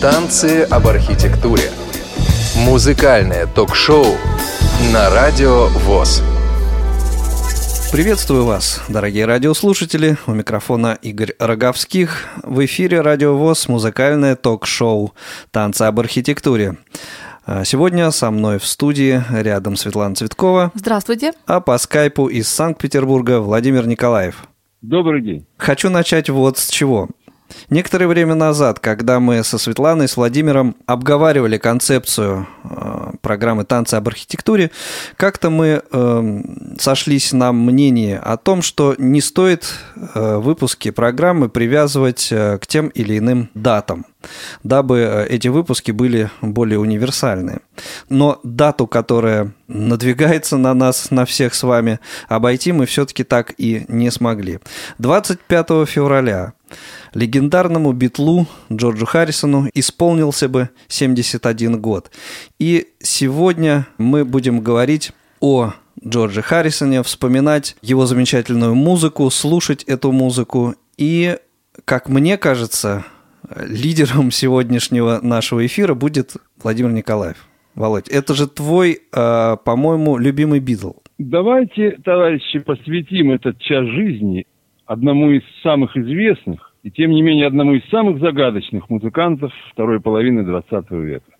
Танцы об архитектуре. Музыкальное ток-шоу на радио ВОЗ. Приветствую вас, дорогие радиослушатели. У микрофона Игорь Роговских. В эфире Радио ВОЗ музыкальное ток-шоу «Танцы об архитектуре». А сегодня со мной в студии рядом Светлана Цветкова. Здравствуйте. А по скайпу из Санкт-Петербурга Владимир Николаев. Добрый день. Хочу начать вот с чего. Некоторое время назад, когда мы со Светланой, с Владимиром обговаривали концепцию э, программы «Танцы об архитектуре», как-то мы э, сошлись на мнении о том, что не стоит э, выпуски программы привязывать э, к тем или иным датам дабы э, эти выпуски были более универсальные. Но дату, которая надвигается на нас, на всех с вами, обойти мы все-таки так и не смогли. 25 февраля легендарному битлу Джорджу Харрисону исполнился бы 71 год. И сегодня мы будем говорить о Джорджи Харрисоне, вспоминать его замечательную музыку, слушать эту музыку и, как мне кажется, лидером сегодняшнего нашего эфира будет Владимир Николаев. Володь, это же твой, э, по-моему, любимый Битл. Давайте, товарищи, посвятим этот час жизни одному из самых известных и, тем не менее, одному из самых загадочных музыкантов второй половины 20 века.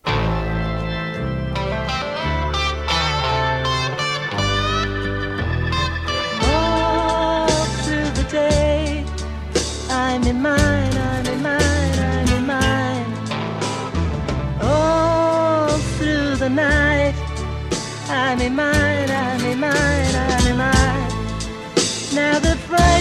I'm in mine, I'm in mine, I'm in mine. Now the frightened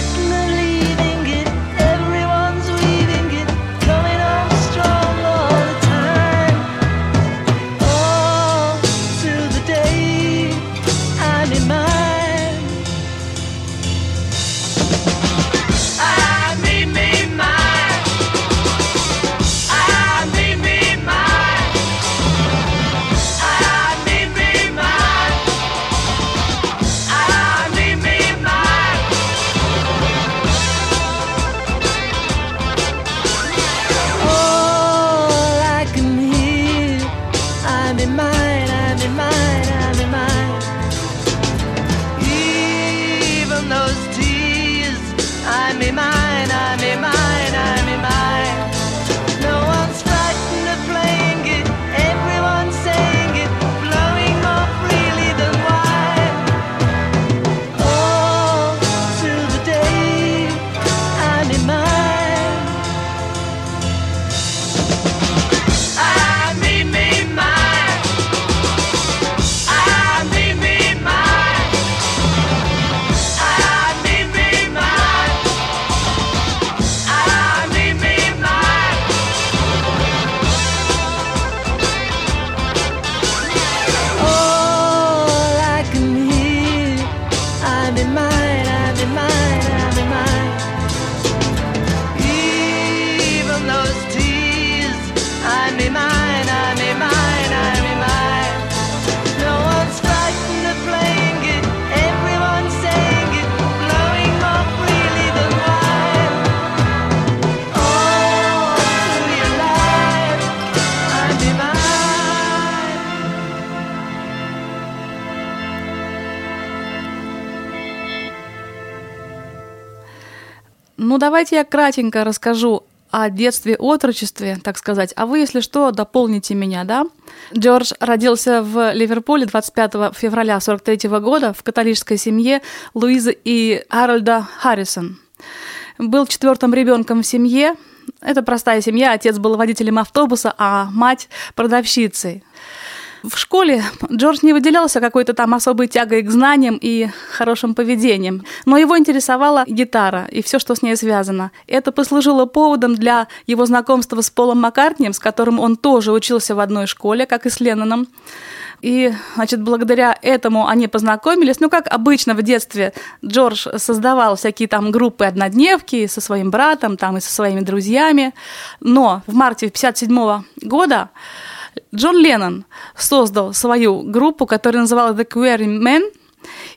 Ну, давайте я кратенько расскажу о детстве, отрочестве, так сказать. А вы, если что, дополните меня, да? Джордж родился в Ливерпуле 25 февраля 43 года в католической семье Луизы и Харальда Харрисон. Был четвертым ребенком в семье. Это простая семья. Отец был водителем автобуса, а мать продавщицей. В школе Джордж не выделялся какой-то там особой тягой к знаниям и хорошим поведением, но его интересовала гитара и все, что с ней связано. Это послужило поводом для его знакомства с Полом Маккартни, с которым он тоже учился в одной школе, как и с Ленноном. И, значит, благодаря этому они познакомились. Ну, как обычно в детстве Джордж создавал всякие там группы однодневки со своим братом там и со своими друзьями. Но в марте 1957 года Джон Леннон создал свою группу, которая называлась The Query Men,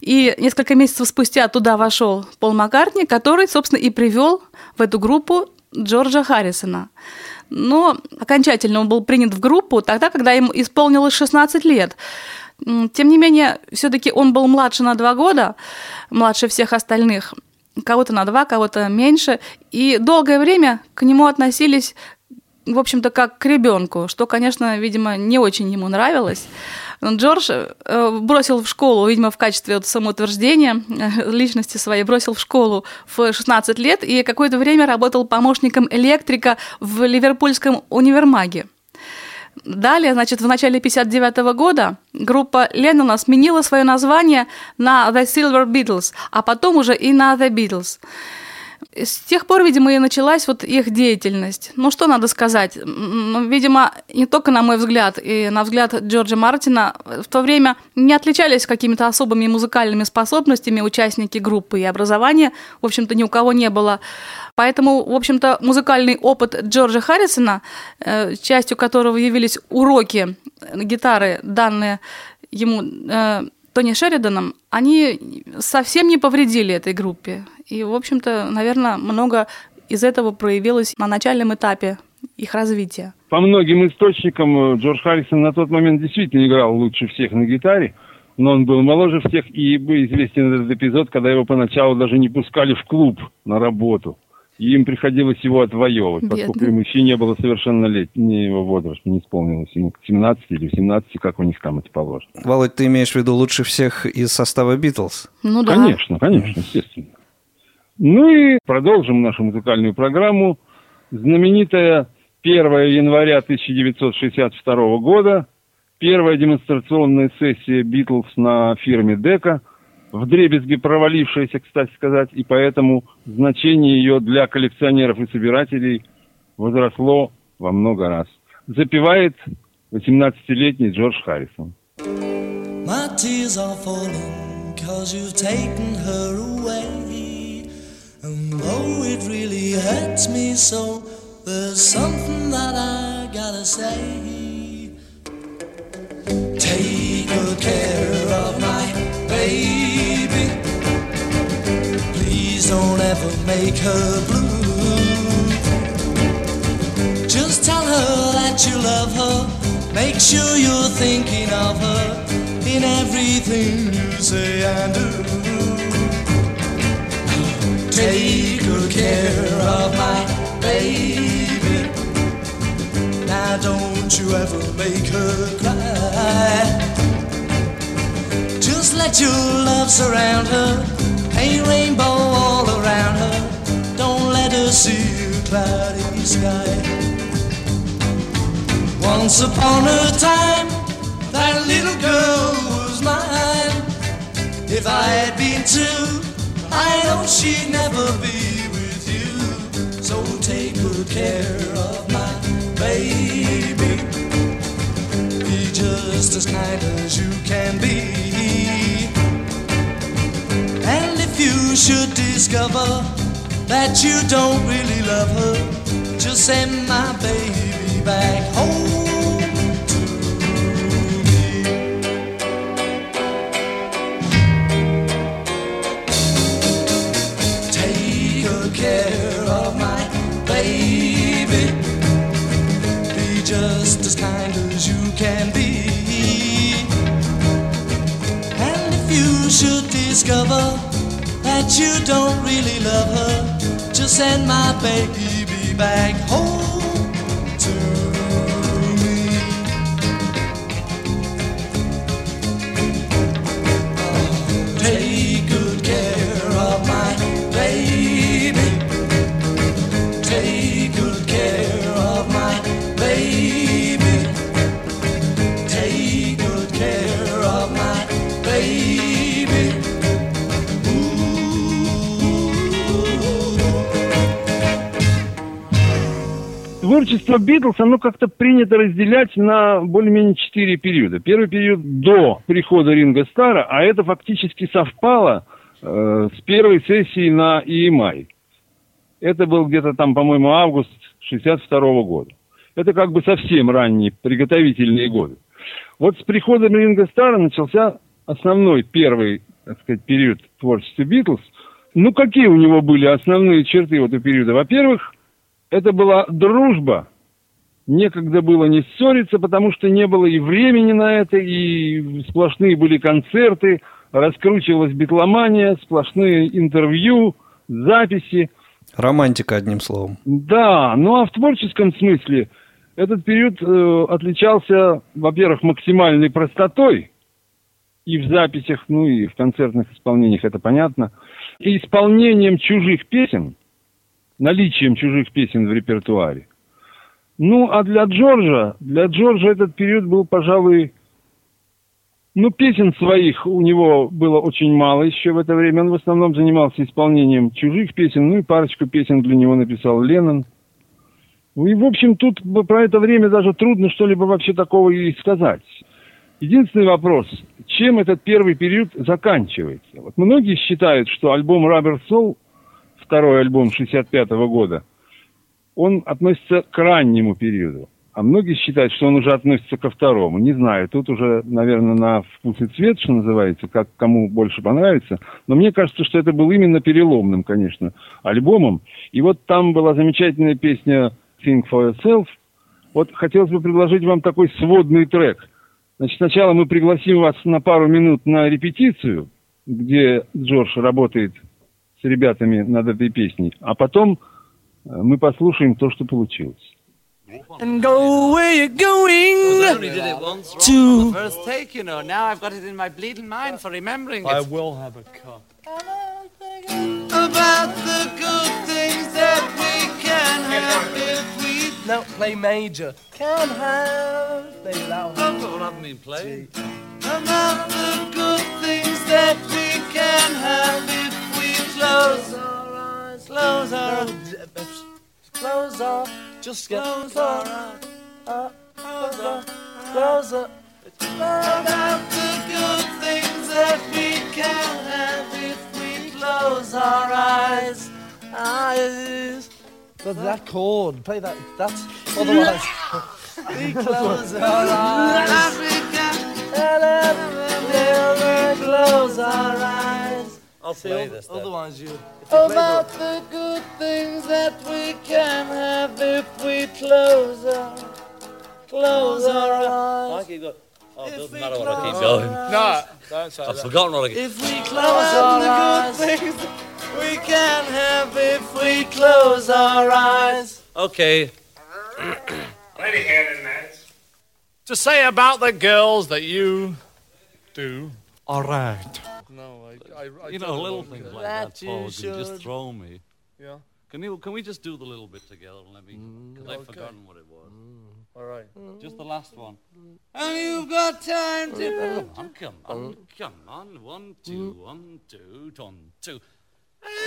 и несколько месяцев спустя туда вошел Пол Маккартни, который, собственно, и привел в эту группу Джорджа Харрисона. Но окончательно он был принят в группу тогда, когда ему исполнилось 16 лет. Тем не менее, все-таки он был младше на два года, младше всех остальных. Кого-то на два, кого-то меньше. И долгое время к нему относились, в общем-то, как к ребенку, что, конечно, видимо, не очень ему нравилось. Джордж э, бросил в школу, видимо, в качестве самоутверждения э, личности своей, бросил в школу в 16 лет и какое-то время работал помощником электрика в Ливерпульском универмаге. Далее, значит, в начале 59 года группа Леннона сменила свое название на The Silver Beatles, а потом уже и на The Beatles. С тех пор, видимо, и началась вот их деятельность. Ну, что надо сказать? Видимо, не только на мой взгляд, и на взгляд Джорджа Мартина, в то время не отличались какими-то особыми музыкальными способностями участники группы, и образования, в общем-то, ни у кого не было. Поэтому, в общем-то, музыкальный опыт Джорджа Харрисона, э, частью которого явились уроки гитары, данные ему э, Тони Шериданом, они совсем не повредили этой группе. И, в общем-то, наверное, много из этого проявилось на начальном этапе их развития. По многим источникам э, Джордж Харрисон на тот момент действительно играл лучше всех на гитаре, но он был моложе всех, и известен этот эпизод, когда его поначалу даже не пускали в клуб на работу и им приходилось его отвоевывать, Бедный. поскольку ему еще не было совершеннолетнего возраста, не исполнилось ему 17 или 17, как у них там это положено. Володь, ты имеешь в виду лучше всех из состава Битлз? Ну да. Конечно, конечно, естественно. Ну и продолжим нашу музыкальную программу. Знаменитая 1 января 1962 года, первая демонстрационная сессия Битлз на фирме Дека – в дребезги провалившаяся, кстати сказать, и поэтому значение ее для коллекционеров и собирателей возросло во много раз. Запевает 18-летний Джордж Харрисон. My tears are falling cause you've taken her away And though it really hurts me so There's something that I gotta say Take good care of my baby. Please don't ever make her blue. Just tell her that you love her. Make sure you're thinking of her in everything you say and do. Take good care of my baby. Now don't you ever make her cry. Just let your love surround her, a rainbow all around her. Don't let her see a cloudy sky. Once upon a time, that little girl was mine. If I had been two, I know she'd never be with you. So take good care of my baby. Be just as kind as you can be. And if you should discover that you don't really love her, just send my baby back home discover that you don't really love her, just send my baby back home творчество Битлз, оно как-то принято разделять на более-менее четыре периода. Первый период до прихода Ринга Стара, а это фактически совпало э, с первой сессией на EMI. Это был где-то там, по-моему, август 62 -го года. Это как бы совсем ранние приготовительные годы. Вот с приходом Ринга Стара начался основной первый, так сказать, период творчества Битлз. Ну, какие у него были основные черты этого периода? Во-первых, Это была дружба. Некогда было не ссориться, потому что не было и времени на это, и сплошные были концерты, раскручивалась битломания, сплошные интервью, записи. Романтика, одним словом. Да, ну а в творческом смысле этот период э, отличался, во-первых, максимальной простотой, и в записях, ну и в концертных исполнениях, это понятно, и исполнением чужих песен, наличием чужих песен в репертуаре. Ну, а для Джорджа, для Джорджа этот период был, пожалуй, ну, песен своих у него было очень мало еще в это время. Он в основном занимался исполнением чужих песен, ну и парочку песен для него написал Леннон. Ну и, в общем, тут про это время даже трудно что-либо вообще такого и сказать. Единственный вопрос, чем этот первый период заканчивается? Вот многие считают, что альбом Rubber Soul, второй альбом 65 года, он относится к раннему периоду. А многие считают, что он уже относится ко второму. Не знаю, тут уже, наверное, на вкус и цвет, что называется, как кому больше понравится. Но мне кажется, что это был именно переломным, конечно, альбомом. И вот там была замечательная песня «Think for Yourself». Вот хотелось бы предложить вам такой сводный трек. Значит, сначала мы пригласим вас на пару минут на репетицию, где Джордж работает с ребятами над этой песней, а потом э, мы послушаем то, что получилось. and go where you're going. I only did it once. To- Wrong, the first take, you know. Now I've got it in my bleeding mind for remembering I it. will have a cup. About the good things that we can have if we no play major. Can have play loud. Oh, but what haven't been playing? About the good things that we can have if close our eyes. Close our eyes, close our just close our eyes. Close our close our about the good things that we can have if we close our eyes. Eyes. But that chord, play that. That's otherwise. we close our eyes. Never close our eyes. I'll play this then. Otherwise, you. About the good things that we can have if we close our close our eyes. I keep going. Oh, it doesn't matter what I keep going. No, don't say I've that. forgotten what I keep If we close our eyes, the good things we can have if we close our eyes. Okay. Lady Hannah, to say about the girls that you do. All right. No, I, I, I You know, little things like that, That you Paul, can should. just throw me. Yeah. Can you? Can we just do the little bit together and let me? Mm. Because I've okay. forgotten what it was. Mm. All right. Just the last one. And you've got time to. Oh, come on, oh, come on, come on. One, two, mm. one, two, one, two.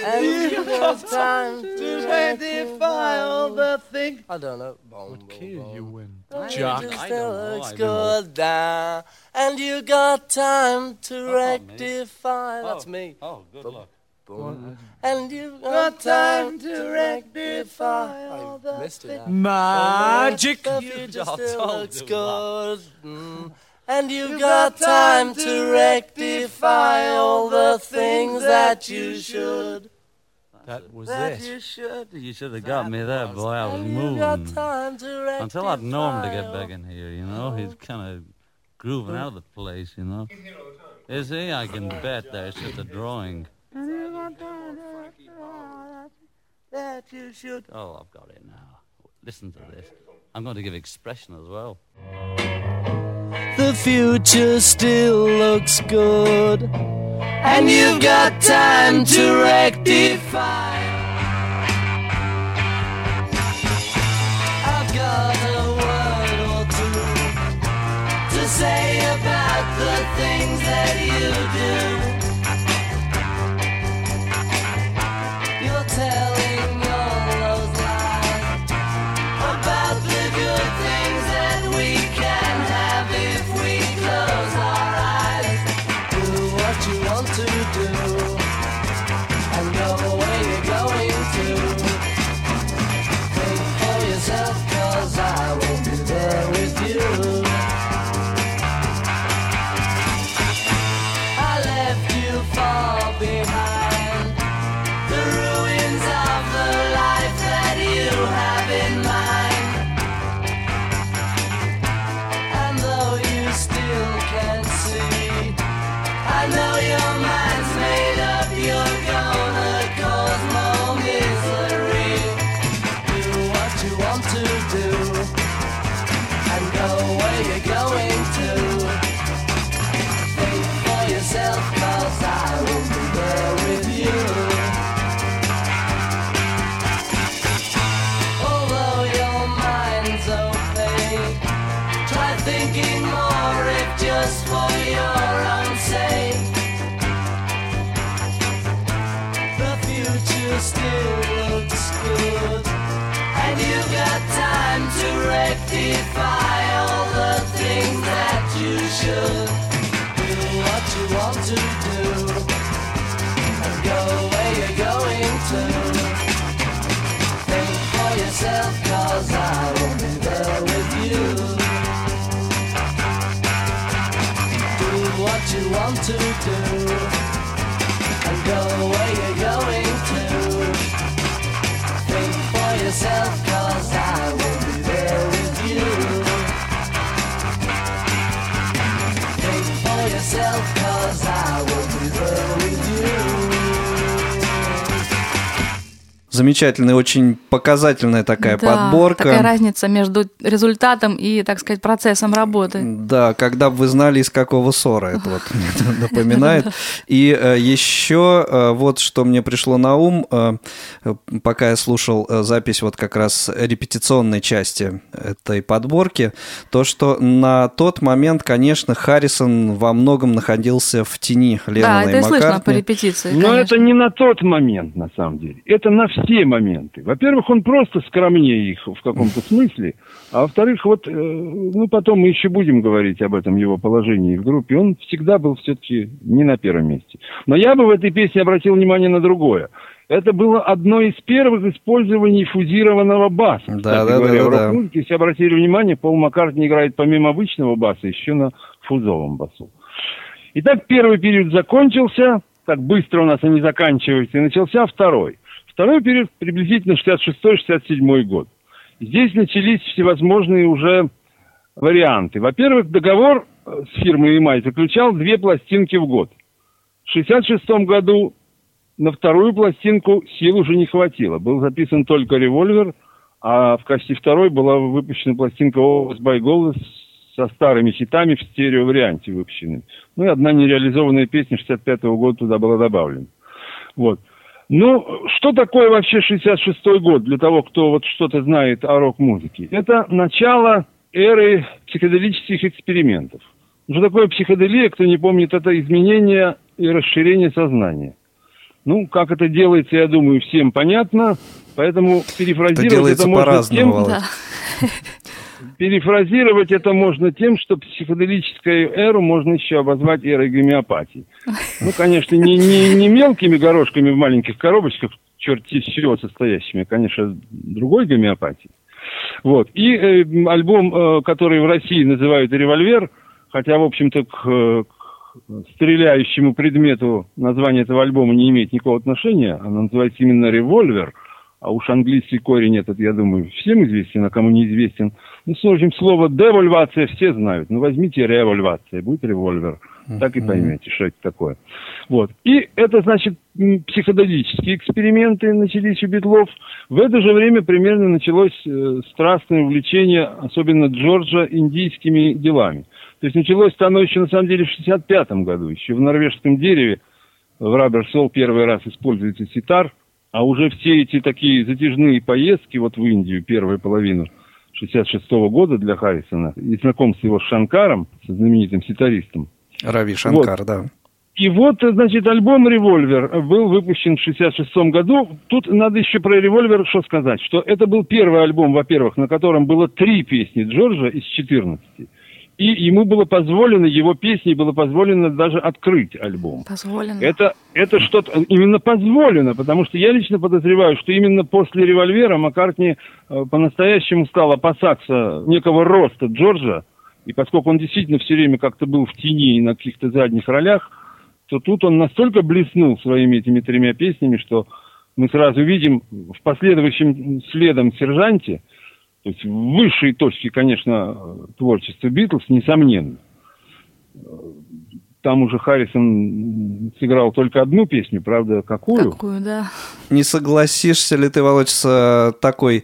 And you've got time to rectify all the things. I don't know. What Key are you in? Jack. It I still don't know, looks I don't know. good now. And you got time to not me. rectify. Oh, That's Oh, me. Oh, good luck. And you've got time to rectify all the Missed it. things. Magic. The You future just still don't looks do good. Mm. And you've got time to rectify all the things that you should. That was That it. you should. You should have got me there, boy. I was And you've got moving. time to rectify. Until I'd known him to get back in here, you know? He's kind of grooving out of the place, you know? Is he? I can bet there's just a drawing. That you should. Oh, I've got it now. Listen to this. I'm going to give expression as well. The future still looks good. And you've got time to rectify. I've got a word or two to say about the things that you do. Замечательная, очень показательная такая Да, подборка. Такая разница между результатом и, так сказать, процессом работы. Да, когда бы вы знали, из какого ссора это вот напоминает. И э, еще э, вот что мне пришло на ум, э, пока я слушал запись вот как раз репетиционной части этой подборки, то, что на тот момент, конечно, Харрисон во многом находился в тени Да, Леннона это и слышно по репетиции. Но конечно. это не на тот момент, на самом деле. Это на все моменты. Во-первых, он просто скромнее их в каком-то смысле. А во-вторых, вот, ну, потом мы еще будем говорить об этом его положении в группе. Он всегда был все-таки не на первом месте. Но я бы в этой песне обратил внимание на другое. Это было одно из первых использований фузированного баса. Да, Кстати да, говоря, да, в да, да. рок-музыке, если обратили внимание, Пол Маккартни играет помимо обычного баса еще на фузовом басу. Итак, первый период закончился, так быстро у нас они заканчиваются, и начался второй. Второй период приблизительно 66-67 год. Здесь начались всевозможные уже варианты. Во-первых, договор э, с фирмой EMI заключал две пластинки в год. В 66 году на вторую пластинку сил уже не хватило. Был записан только «Револьвер», а в качестве второй была выпущена пластинка «Голос by Голос» со старыми хитами в стерео-варианте выпущенными. Ну и одна нереализованная песня 65 года туда была добавлена. Вот. Ну, что такое вообще 66-й год для того, кто вот что-то знает о рок-музыке? Это начало эры психоделических экспериментов. Что такое психоделия, кто не помнит, это изменение и расширение сознания. Ну, как это делается, я думаю, всем понятно. Поэтому Это перефразировать делается это можно по-разному, тем. Да. перефразировать это можно тем, что психоделическую эру можно еще обозвать эрой гомеопатии. Ну, конечно, не, не, не мелкими горошками в маленьких коробочках, черт из чего состоящими, конечно, другой гомеопатии. Вот. И э, альбом, э, который в России называют «Револьвер», хотя, в общем-то, к, к стреляющему предмету название этого альбома не имеет никакого отношения, оно называется именно «Револьвер», а уж английский корень этот, я думаю, всем известен, а кому неизвестен. Ну, в общем, слово «девольвация» все знают. Ну, возьмите «револьвация», будет «револьвер». Так и поймете, что это такое. Вот. И это, значит, психоделические эксперименты начались у Битлов. В это же время примерно началось э, страстное увлечение, особенно Джорджа, индийскими делами. То есть началось оно еще, на самом деле, в 65 году. Еще в норвежском дереве в Soul первый раз используется ситар, а уже все эти такие затяжные поездки вот в Индию, первую половину 66 года для Харрисона, и знакомство его с Шанкаром, со знаменитым ситаристом, Рави Шанкар, да. и вот, значит, альбом «Револьвер» был выпущен в 66 году. Тут надо еще про «Револьвер» что сказать, что это был первый альбом, во-первых, на котором было три песни Джорджа из 14. И ему было позволено, его песни было позволено даже открыть альбом. Позволено. Это, это что-то именно позволено, потому что я лично подозреваю, что именно после револьвера Маккартни э, по-настоящему стал опасаться некого роста Джорджа, и поскольку он действительно все время как-то был в тени и на каких-то задних ролях, то тут он настолько блеснул своими этими тремя песнями, что мы сразу видим в последующем следом «Сержанте», то есть в высшей точке, конечно, творчества Битлз, несомненно. там уже Харрисон сыграл только одну песню, правда, какую? Какую, да. Не согласишься ли ты, Володь, с такой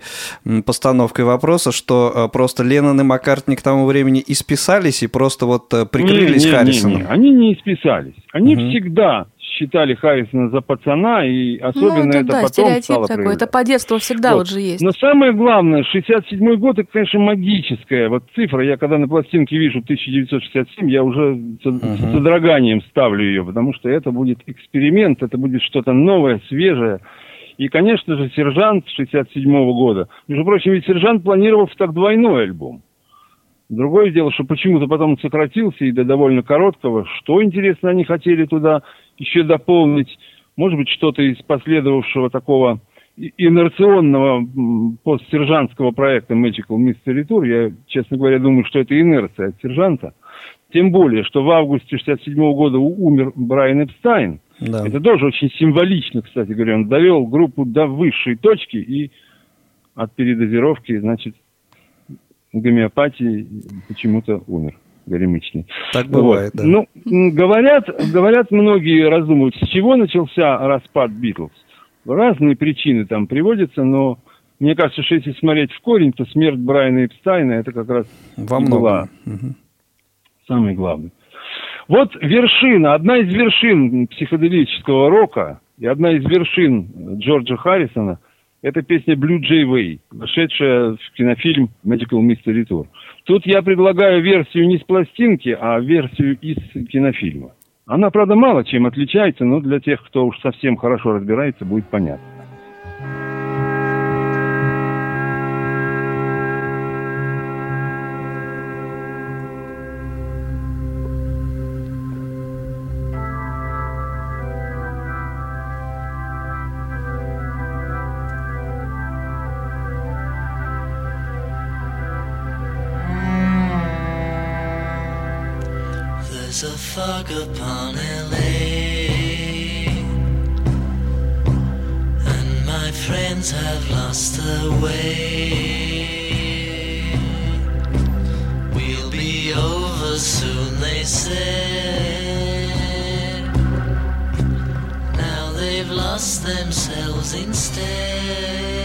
постановкой вопроса, что э, просто Леннон и Маккартни к тому времени исписались и просто вот э, прикрылись не, не, Харрисоном? Не, не, они не исписались. Они Угу. всегда считали Харрисона за пацана, и особенно ну, это, это, да, потом стереотип стало такой. проявляться. Это по детству всегда Вот. вот же есть. Но самое главное, 67 год, это, конечно, магическая вот цифра. Я когда на пластинке вижу 1967, я уже с, с содроганием ставлю ее, потому что это будет эксперимент, это будет что-то новое, свежее. И, конечно же, «Сержант» 67 года. Между прочим, ведь «Сержант» планировался как двойной альбом. Другое дело, что почему-то потом он сократился и до довольно короткого. Что, интересно, они хотели туда еще дополнить? Может быть, что-то из последовавшего такого инерционного постсержантского проекта Magical Mystery Tour. Я, честно говоря, думаю, что это инерция от сержанта. Тем более, что в августе 67 года у- умер Брайан Эпстайн. Да. Это тоже очень символично, кстати говоря. Он довел группу до высшей точки и от передозировки, значит, гомеопатии почему-то умер горемычный. Так бывает, Вот. да. Ну, говорят, говорят, многие раздумывают, с чего начался распад Битлз. Разные причины там приводятся, но мне кажется, что если смотреть в корень, то смерть Брайана Эпстайна это как раз Во и была многом. Мгм. самый главный. Вот вершина, одна из вершин психоделического рока и одна из вершин Джорджа Харрисона – это песня Blue Jay Way, вошедшая в кинофильм Magical Mystery Tour. Тут я предлагаю версию не с пластинки, а версию из кинофильма. Она, правда, мало чем отличается, но для тех, кто уж совсем хорошо разбирается, будет понятно. Themselves instead.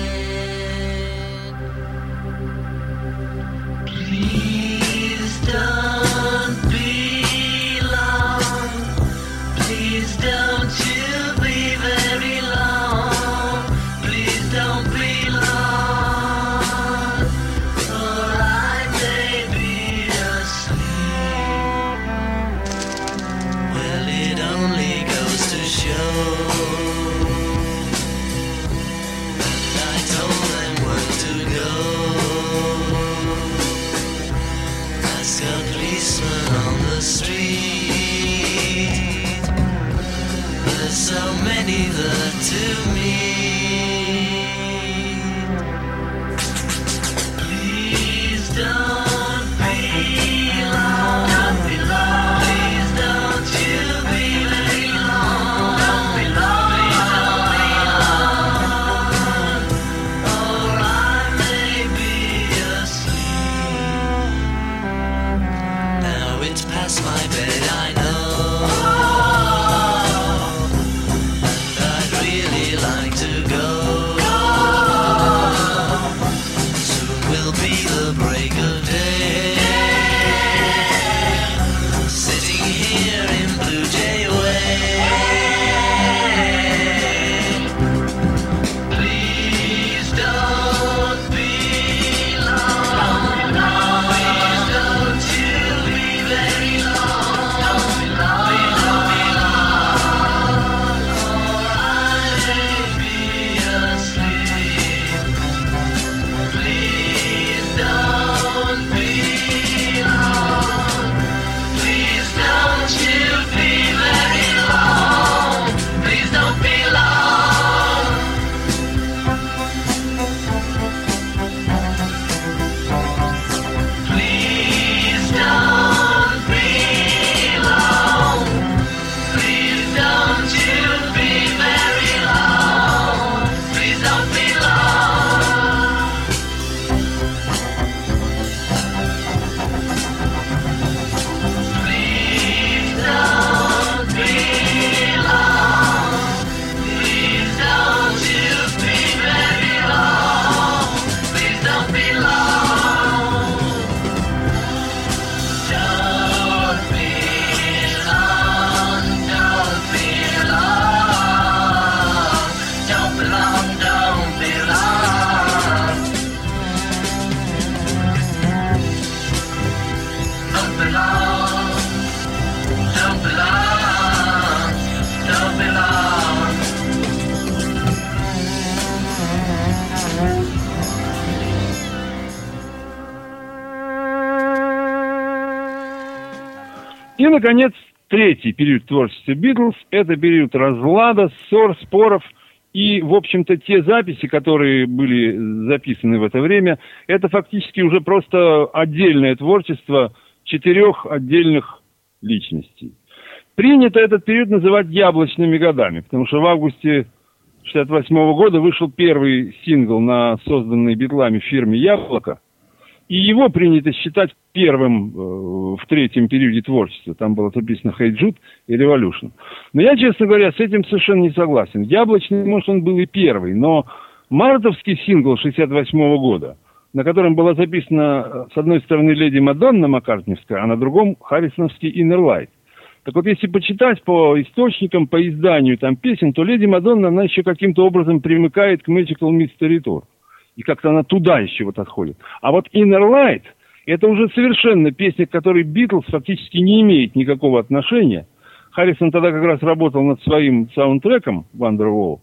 Наконец, третий период творчества Битлз – это период разлада, ссор, споров. И, в общем-то, те записи, которые были записаны в это время, это фактически уже просто отдельное творчество четырех отдельных личностей. Принято этот период называть яблочными годами, потому что в августе 1968 года вышел первый сингл на созданной битлами фирме «Яблоко», и его принято считать первым э, в третьем периоде творчества. Там было «Hey Jude» и «Revolution». Но я, честно говоря, с этим совершенно не согласен. «Яблочный», может, он был и первый, но мартовский сингл 68 года, на котором была записана, э, с одной стороны, леди Мадонна Маккартневская, а на другом Харрисоновский «Inner Light». Так вот, если почитать по источникам, по изданию там песен, то леди Мадонна, она еще каким-то образом примыкает к Magical Mystery Tour. И как-то она туда еще вот отходит. А вот Inner Light – это уже совершенно песня, к которой Битлз фактически не имеет никакого отношения. Харрисон тогда как раз работал над своим саундтреком Wonderwall.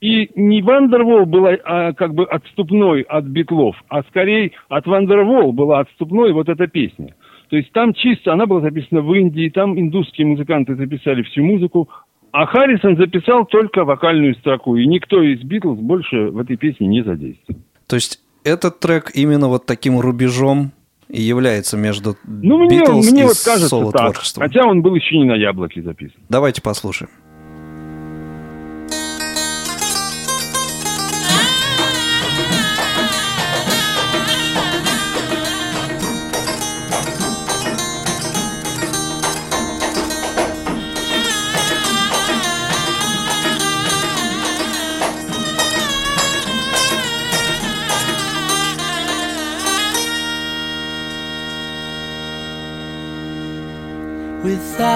И не Wonderwall была а, как бы отступной от Битлов, а скорее от Wonderwall была отступной вот эта песня. То есть там чисто, она была записана в Индии, там индусские музыканты записали всю музыку, а Харрисон записал только вокальную строку, и никто из Битлз больше в этой песне не задействовал. То есть этот трек именно вот таким рубежом и является между Ну, мне, Битлз мне и вот кажется так, хотя он был еще не на яблоке записан. Давайте послушаем.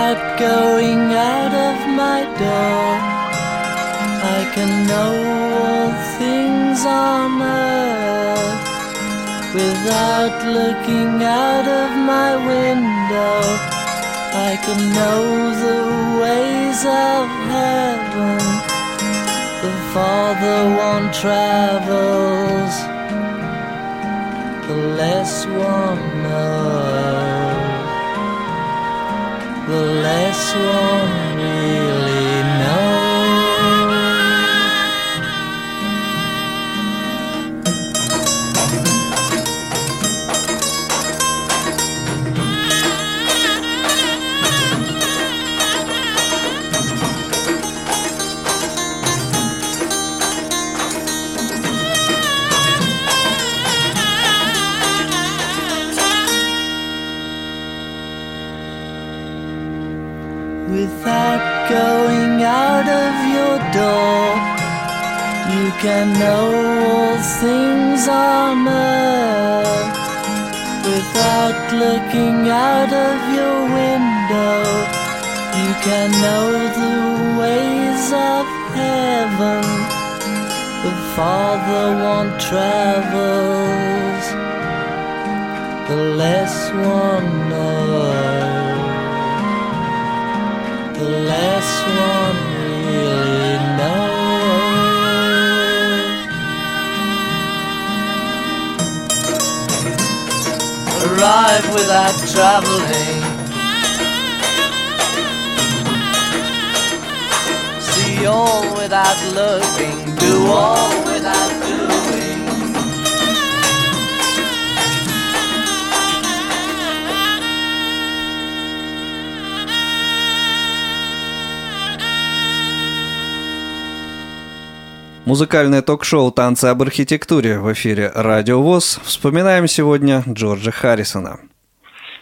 Without going out of my door, I can know all things on earth. Without looking out of my window, I can know the ways of heaven. The farther one travels, the less one knows the last one. Can know all things on earth. Without looking out of your window, you can know the ways of heaven. The farther one travels, the less one knows the less one Arrive without traveling. See all without looking. Do all Музыкальное ток-шоу «Танцы об архитектуре» в эфире «Радио ВОЗ». Вспоминаем сегодня Джорджа Харрисона.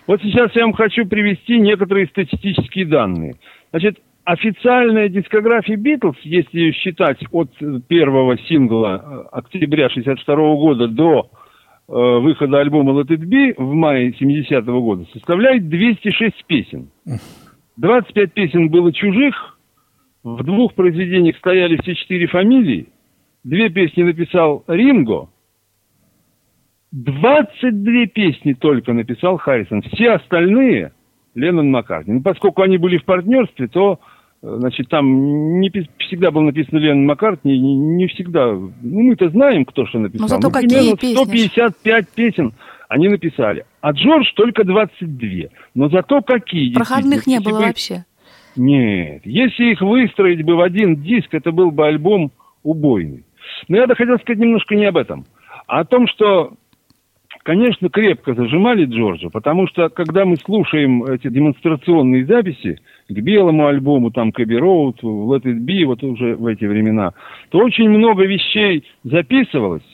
Вот сейчас я вам хочу привести некоторые статистические данные. Значит, официальная дискография Битлз, если считать от э, первого сингла э, октября 62 года до э, выхода альбома Let It Be в мае 70 года, составляет 206 песен. 25 песен было чужих, в двух произведениях стояли все четыре фамилии, две песни написал Ринго, 22 песни только написал Харрисон. Все остальные Леннон Маккартни. Ну, поскольку они были в партнерстве, то э, значит, там не всегда был написан Леннон Маккартни, не, не всегда. Ну, мы-то знаем, кто что написал. Ну, зато Ну, какие песни? 155 песен они написали, а Джордж только 22. Но зато какие Проходных не было бы- вообще. Нет, если их выстроить бы в один диск, это был бы альбом убойный. Но я хотел сказать немножко не об этом, а о том, что, конечно, крепко зажимали Джорджа, потому что, когда мы слушаем эти демонстрационные записи к белому альбому, там, к Abbey Road, Let It Be, вот уже в эти времена, то очень много вещей записывалось,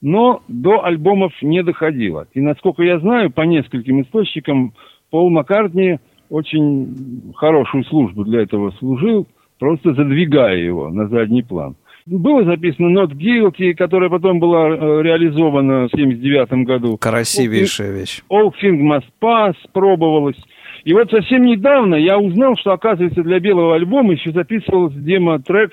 но до альбомов не доходило. И, насколько я знаю, по нескольким источникам, Пол Маккартни очень хорошую службу для этого служил, просто задвигая его на задний план. Было записано Not Guilty, которая потом была э, реализована в 79 году. Красивейшая вещь. All Things Must Pass пробовалась. И вот совсем недавно я узнал, что, оказывается, для белого альбома еще записывался демо-трек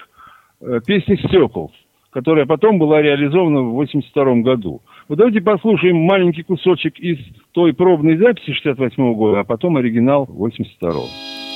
э, песни «Стекол», которая потом была реализована в 82 году. Вот давайте послушаем маленький кусочек из той пробной записи 68 года, а потом оригинал 82 -го.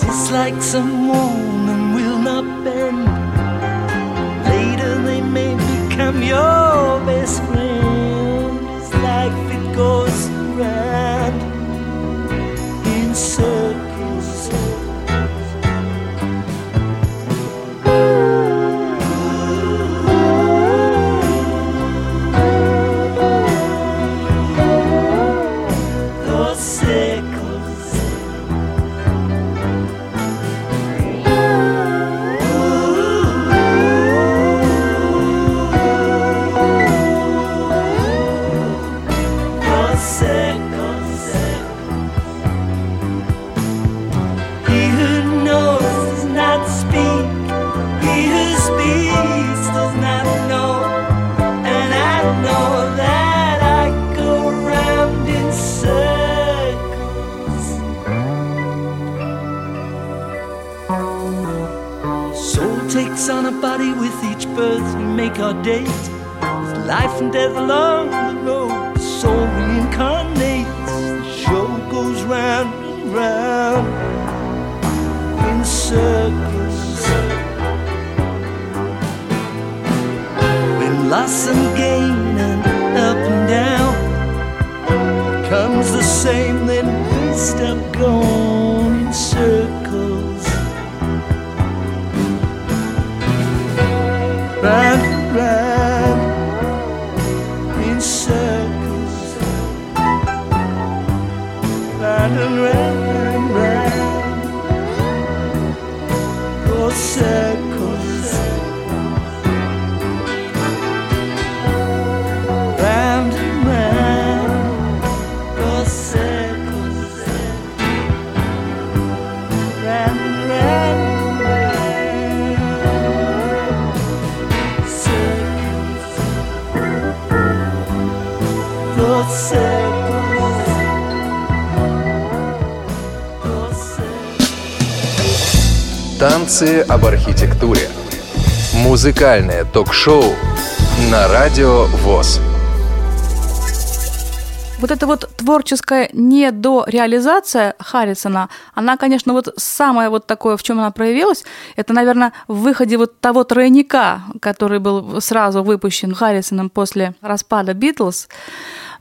Dislike someone and will not bend. Later they may become your we make our date. Life and death along the road, soul reincarnates. The show goes round and round in circles. When loss and gain and up and down comes the same, Танцы об архитектуре. Музыкальное ток-шоу на радио ВОЗ. Вот эта вот творческая недореализация Харрисона, она, конечно, вот самое вот такое, в чем она проявилась, это, наверное, в выходе вот того тройника, который был сразу выпущен Харрисоном после распада Битлз.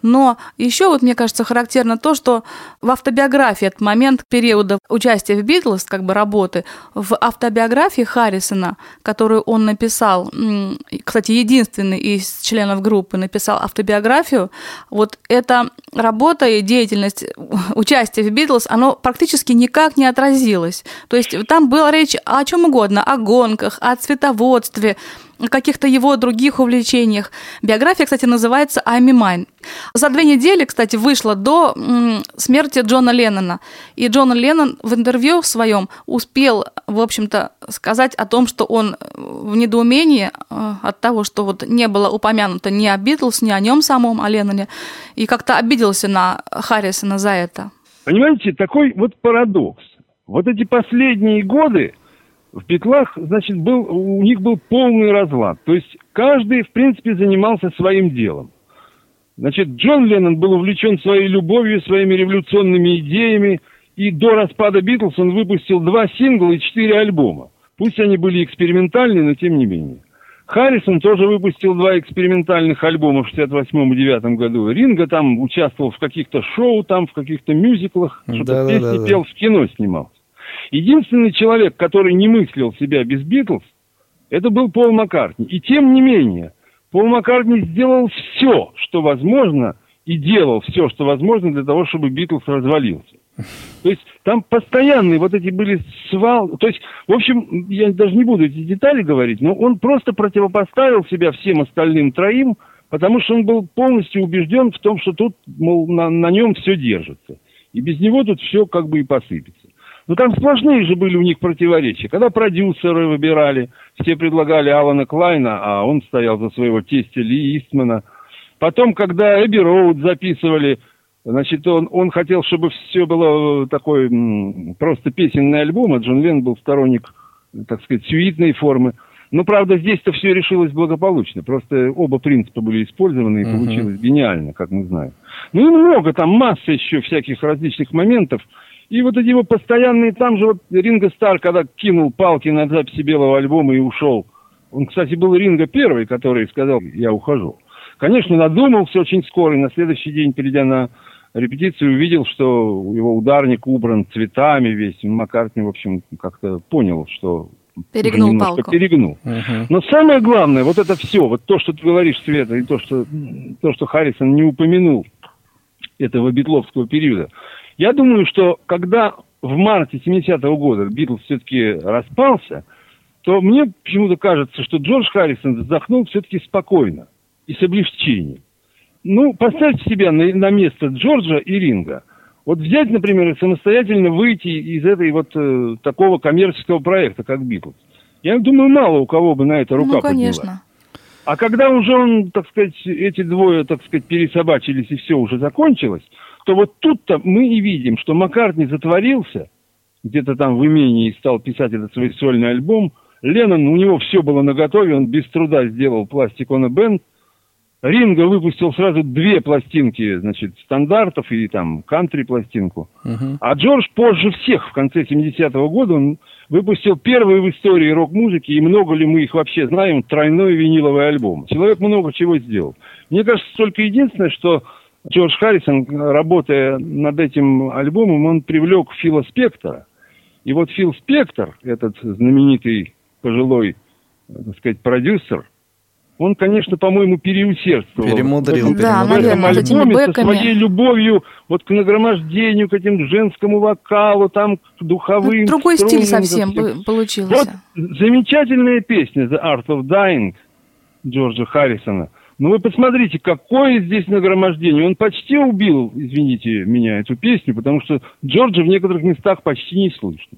Но еще вот мне кажется характерно то, что в автобиографии от момент периода участия в Битлз, как бы работы, в автобиографии Харрисона, которую он написал, кстати, единственный из членов группы написал автобиографию, вот эта работа и деятельность участия в Битлз, оно практически никак не отразилось. То есть там была речь о чем угодно, о гонках, о цветоводстве, о каких-то его других увлечениях. Биография, кстати, называется «I'm Mine». За две недели, кстати, вышла до смерти Джона Леннона. И Джон Леннон в интервью своем успел, в общем-то, сказать о том, что он в недоумении э, от того, что вот не было упомянуто ни о Битлз, ни о нем самом, о Ленноне, и как-то обиделся на Харрисона за это. Понимаете, такой вот парадокс. Вот эти последние годы в Петлах, значит, был, у них был полный разлад. То есть каждый, в принципе, занимался своим делом. Значит, Джон Леннон был увлечен своей любовью, своими революционными идеями, и до распада Битлз он выпустил два сингла и четыре альбома. Пусть они были экспериментальные, но тем не менее. Харрисон тоже выпустил два экспериментальных альбома в 68 и 9 году. Ринга там участвовал в каких-то шоу, там в каких-то мюзиклах, что-то Да-да-да-да. песни пел, в кино снимался. Единственный человек, который не мыслил себя без Битлз, это был Пол Маккартни. И тем не менее, Пол Маккартни сделал все, что возможно, и делал все, что возможно для того, чтобы Битлз развалился. То есть там постоянные вот эти были свал... То есть, в общем, я даже не буду эти детали говорить, но он просто противопоставил себя всем остальным троим, потому что он был полностью убежден в том, что тут, мол, на, на нем все держится. И без него тут все как бы и посыпется. Но там сплошные же были у них противоречия. Когда продюсеры выбирали, все предлагали Алана Клайна, а он стоял за своего тестя Ли Истмана. Потом, когда Эбби Роуд записывали, значит, он, он хотел, чтобы все было э, такой просто песенный альбом, а Джон Ленн был сторонник, так сказать, сюитной формы. Но, правда, здесь-то все решилось благополучно. Просто оба принципа были использованы, и Мгм. получилось гениально, как мы знаем. Ну и много, там масса еще всяких различных моментов. И вот эти его постоянные, там же вот Ринго Стар, когда кинул палки на записи белого альбома и ушел. Он, кстати, был Ринго первый, который сказал, я ухожу. Конечно, надумался очень скоро, и на следующий день, перейдя на репетицию, увидел, что его ударник убран цветами весь. Маккартни, в общем, как-то понял, что Перегнул палку. перегнул. Мгм. Но самое главное, вот это все, вот то, что ты говоришь, Света, и то, что, то, что Харрисон не упомянул этого битловского периода. Я думаю, что когда в марте 70-го года Битлз все-таки распался, то мне почему-то кажется, что Джордж Харрисон вздохнул все-таки спокойно и с облегчением. Ну, поставьте себя на, на место Джорджа и Ринга. Вот взять, например, и самостоятельно выйти из этой вот э, такого коммерческого проекта, как Битлз. Я думаю, мало у кого бы на это рука ну, поднялась. конечно. А когда уже он, так сказать, эти двое, так сказать, пересобачились и все уже закончилось, то вот тут-то мы и видим, что Маккартни затворился, где-то там в имении стал писать этот свой сольный альбом. Леннон, у него все было наготове, он без труда сделал пластик on a Band. Ринго выпустил сразу две пластинки, значит, стандартов и там кантри-пластинку. Мгм. А Джордж позже всех, в конце 70-го года, он выпустил первый в истории рок-музыки, и много ли мы их вообще знаем, тройной виниловый альбом. Человек много чего сделал. Мне кажется, только единственное, что Джордж Харрисон, работая над этим альбомом, он привлек Фила Спектора. И вот Фил Спектор, этот знаменитый пожилой, так сказать, продюсер, он, конечно, по-моему, переусердствовал. Перемудрил, Да, наверное, с этими со своей любовью вот к нагромождению, к этим женскому вокалу, там, к духовым Ну, Другой стиль струнам, совсем получился. Вот замечательная песня The Art of Dying Джорджа Харрисона. Ну вы посмотрите, какое здесь нагромождение. Он почти убил, извините меня, эту песню, потому что Джорджа в некоторых местах почти не слышно.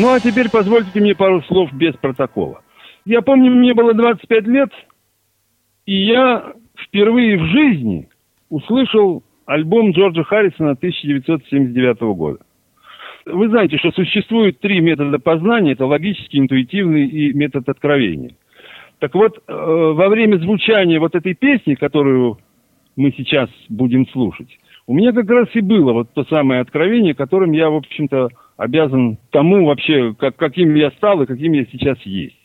Ну а теперь позвольте мне пару слов без протокола. Я помню, мне было 25 лет, и я впервые в жизни услышал альбом Джорджа Харрисона 1979 года. Вы знаете, что существует три метода познания. Это логический, интуитивный и метод откровения. Так вот, э, во время звучания вот этой песни, которую мы сейчас будем слушать, у меня как раз и было вот то самое откровение, которым я, в общем-то, обязан тому вообще, как, каким я стал и каким я сейчас есть.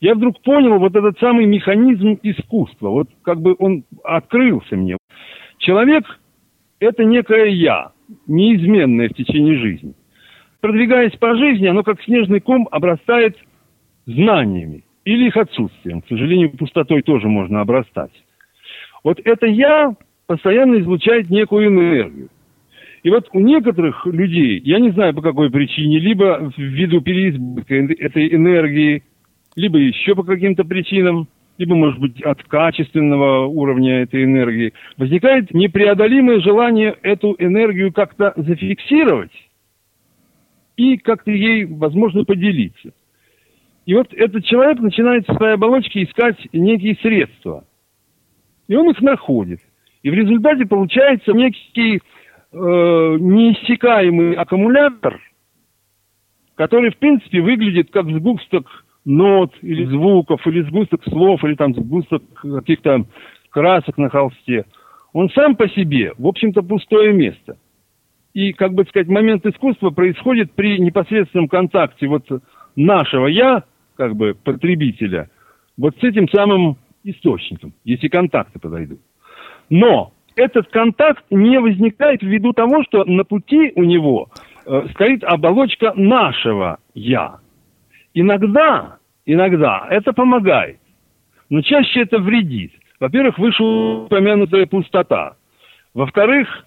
Я вдруг понял вот этот самый механизм искусства. Вот как бы он открылся мне. Человек – это некое «я», неизменное в течение жизни. Продвигаясь по жизни, оно как снежный ком обрастает знаниями или их отсутствием. К сожалению, пустотой тоже можно обрастать. Вот это «я» постоянно излучает некую энергию. И вот у некоторых людей, я не знаю по какой причине, либо ввиду переизбытка этой энергии, либо еще по каким-то причинам, либо, может быть, от качественного уровня этой энергии, возникает непреодолимое желание эту энергию как-то зафиксировать и как-то ей, возможно, поделиться. И вот этот человек начинает в своей оболочке искать некие средства. И он их находит. И в результате получается некий э, неиссякаемый аккумулятор, который, в принципе, выглядит как сгусток нот или звуков, или сгусток слов, или там сгусток каких-то красок на холсте. Он сам по себе, в общем-то, пустое место. И, как бы сказать, момент искусства происходит при непосредственном контакте вот нашего «я», как бы потребителя, вот с этим самым источником, если контакты подойдут. Но этот контакт не возникает ввиду того, что на пути у него э, стоит оболочка нашего «я». Иногда, иногда это помогает, но чаще это вредит. Во-первых, вышеупомянутая пустота. Во-вторых,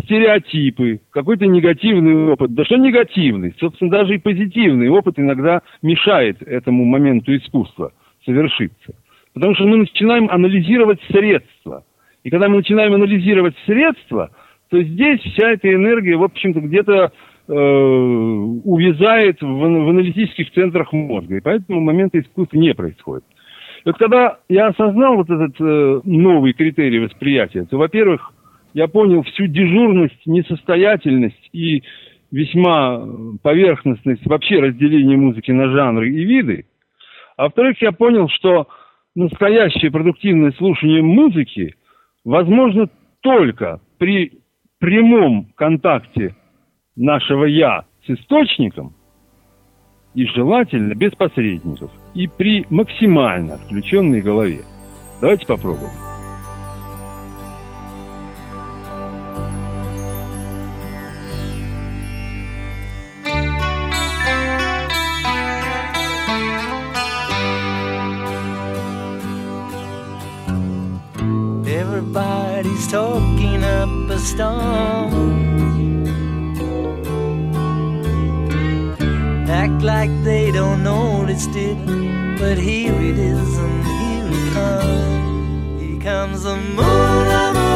стереотипы, какой-то негативный опыт. Да что негативный? Собственно, даже и позитивный опыт иногда мешает этому моменту искусства совершиться. Потому что мы начинаем анализировать средства – и когда мы начинаем анализировать средства, то здесь вся эта энергия, в общем-то, где-то э, увязает в, в аналитических центрах мозга. И поэтому момента искусства не происходит. И вот когда я осознал вот этот э, новый критерий восприятия, то, во-первых, я понял всю дежурность, несостоятельность и весьма поверхностность вообще разделения музыки на жанры и виды. А во-вторых, я понял, что настоящее продуктивное слушание музыки – возможно только при прямом контакте нашего «я» с источником и желательно без посредников и при максимально включенной голове. Давайте попробуем. Storm. Act like they don't notice it, but here it is, and here it comes. Here comes the moon,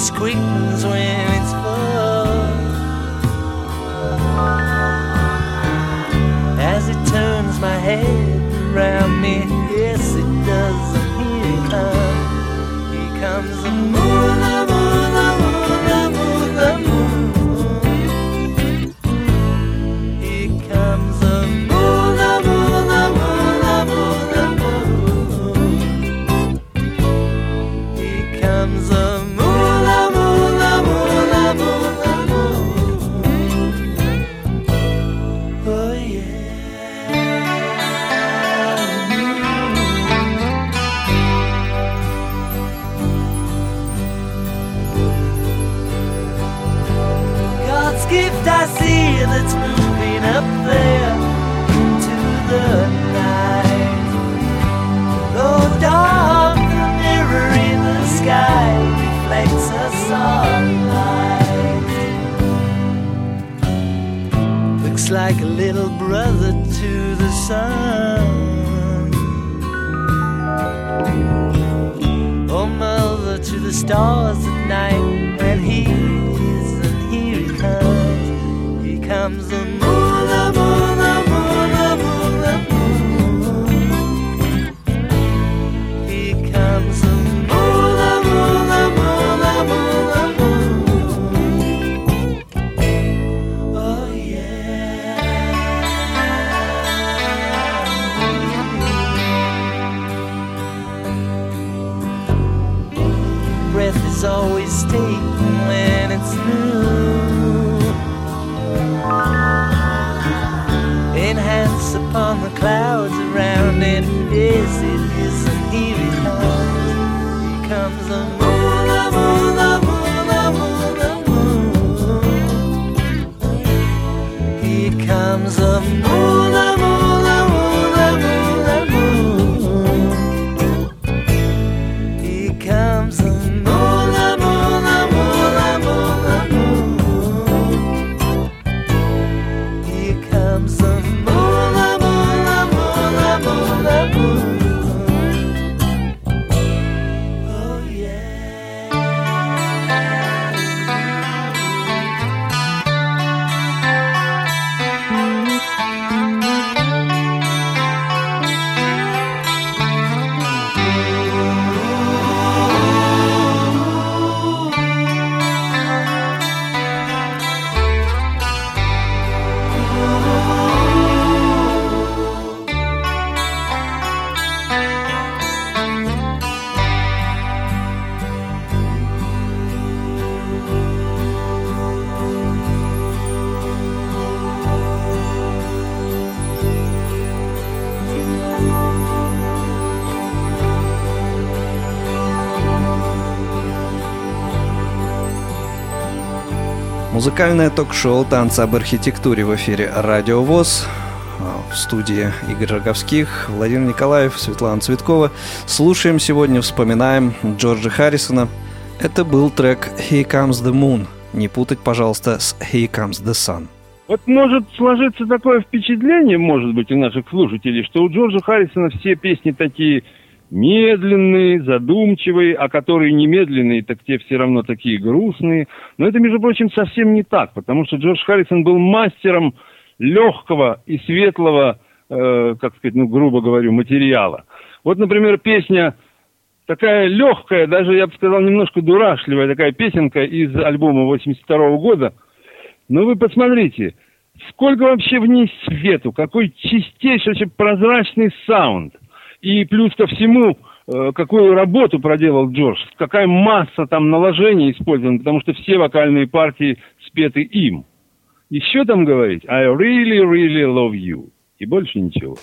squeak. Музыкальное ток-шоу «Танцы об архитектуре» в эфире «Радио ВОЗ». А, В студии Игорь Роговских, Владимир Николаев, Светлана Цветкова. Слушаем сегодня, вспоминаем Джорджа Харрисона. Это был трек «Here Comes the Moon». Не путать, пожалуйста, с «Here Comes the Sun». Вот может сложиться такое впечатление, может быть, у наших слушателей, что у Джорджа Харрисона все песни такие медленные, задумчивые, а которые не медленные, так те все равно такие грустные. Но это, между прочим, совсем не так, потому что Джордж Харрисон был мастером легкого и светлого, э, как сказать, ну, грубо говорю, материала. Вот, например, песня такая легкая, даже, я бы сказал, немножко дурашливая такая песенка из альбома 82 года. Но вы посмотрите, сколько вообще в ней свету, какой чистейший, вообще прозрачный саунд. И плюс ко всему, э, какую работу проделал Джордж, какая масса там наложений использована, потому что все вокальные партии спеты им. Еще там говорить I really, really love you. И больше ничего.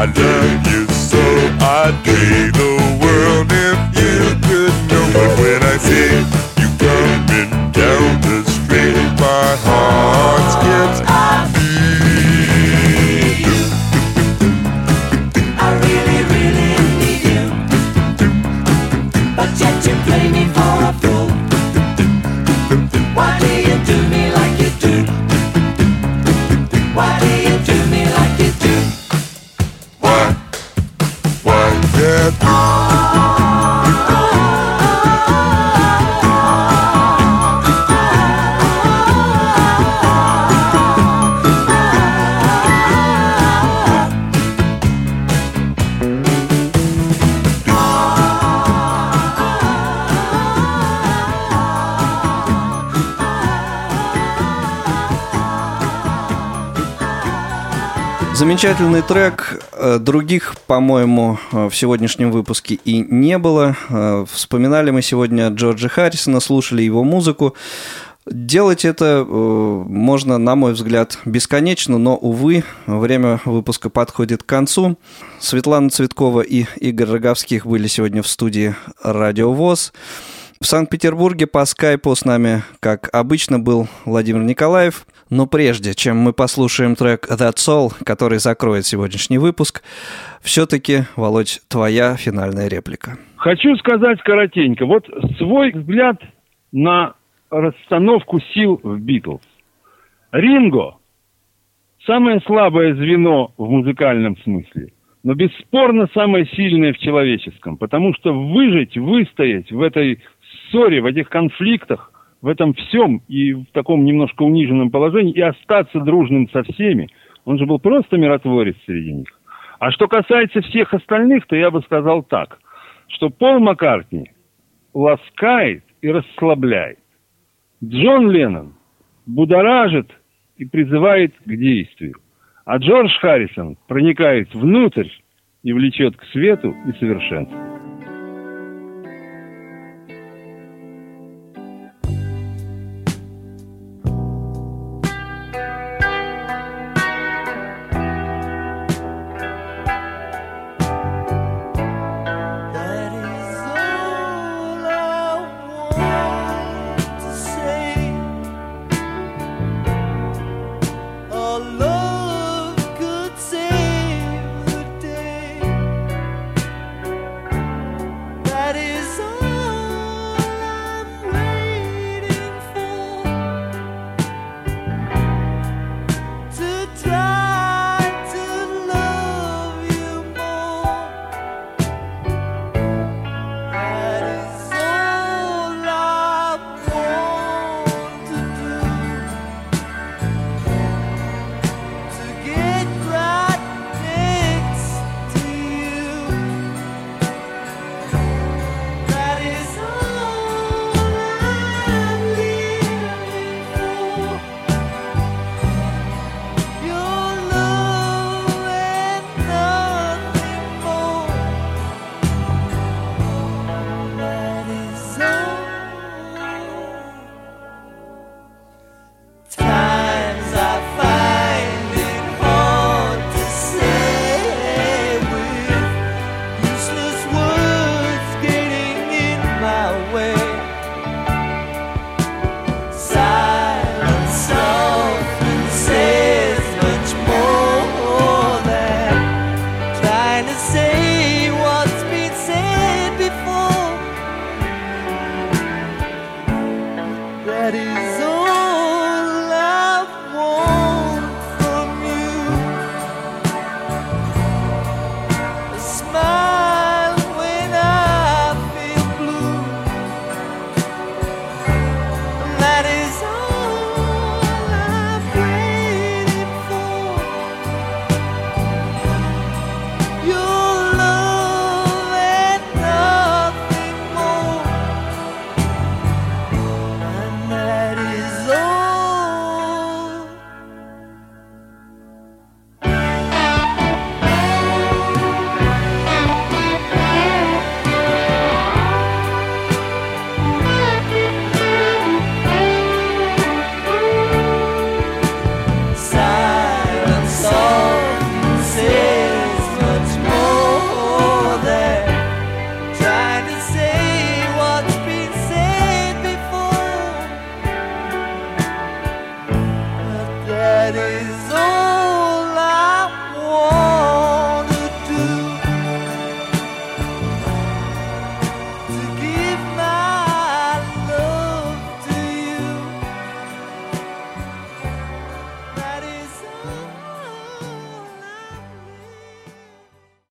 I do. Замечательный трек. Э, Других, по-моему, э, в сегодняшнем выпуске и не было. Э, Вспоминали мы сегодня Джорджа Харрисона, слушали его музыку. Делать это можно, на мой взгляд, бесконечно, но, увы, время выпуска подходит к концу. Светлана Цветкова и Игорь Роговских были сегодня в студии «Радио ВОЗ». В Санкт-Петербурге по скайпу с нами, как обычно, был Владимир Николаев. Но прежде, чем мы послушаем трек «That's All», который закроет сегодняшний выпуск, все-таки, Володь, твоя финальная реплика. Хочу сказать коротенько. Вот свой взгляд на расстановку сил в Битлз. Ринго – самое слабое звено в музыкальном смысле, но бесспорно самое сильное в человеческом, потому что выжить, выстоять в этой ссоре, в этих конфликтах, в этом всем и в таком немножко униженном положении, и остаться дружным со всеми, он же был просто миротворец среди них. А что касается всех остальных, то я бы сказал так, что Пол Маккартни ласкает и расслабляет. Джон Леннон будоражит и призывает к действию. А Джордж Харрисон проникает внутрь и влечет к свету и совершенству.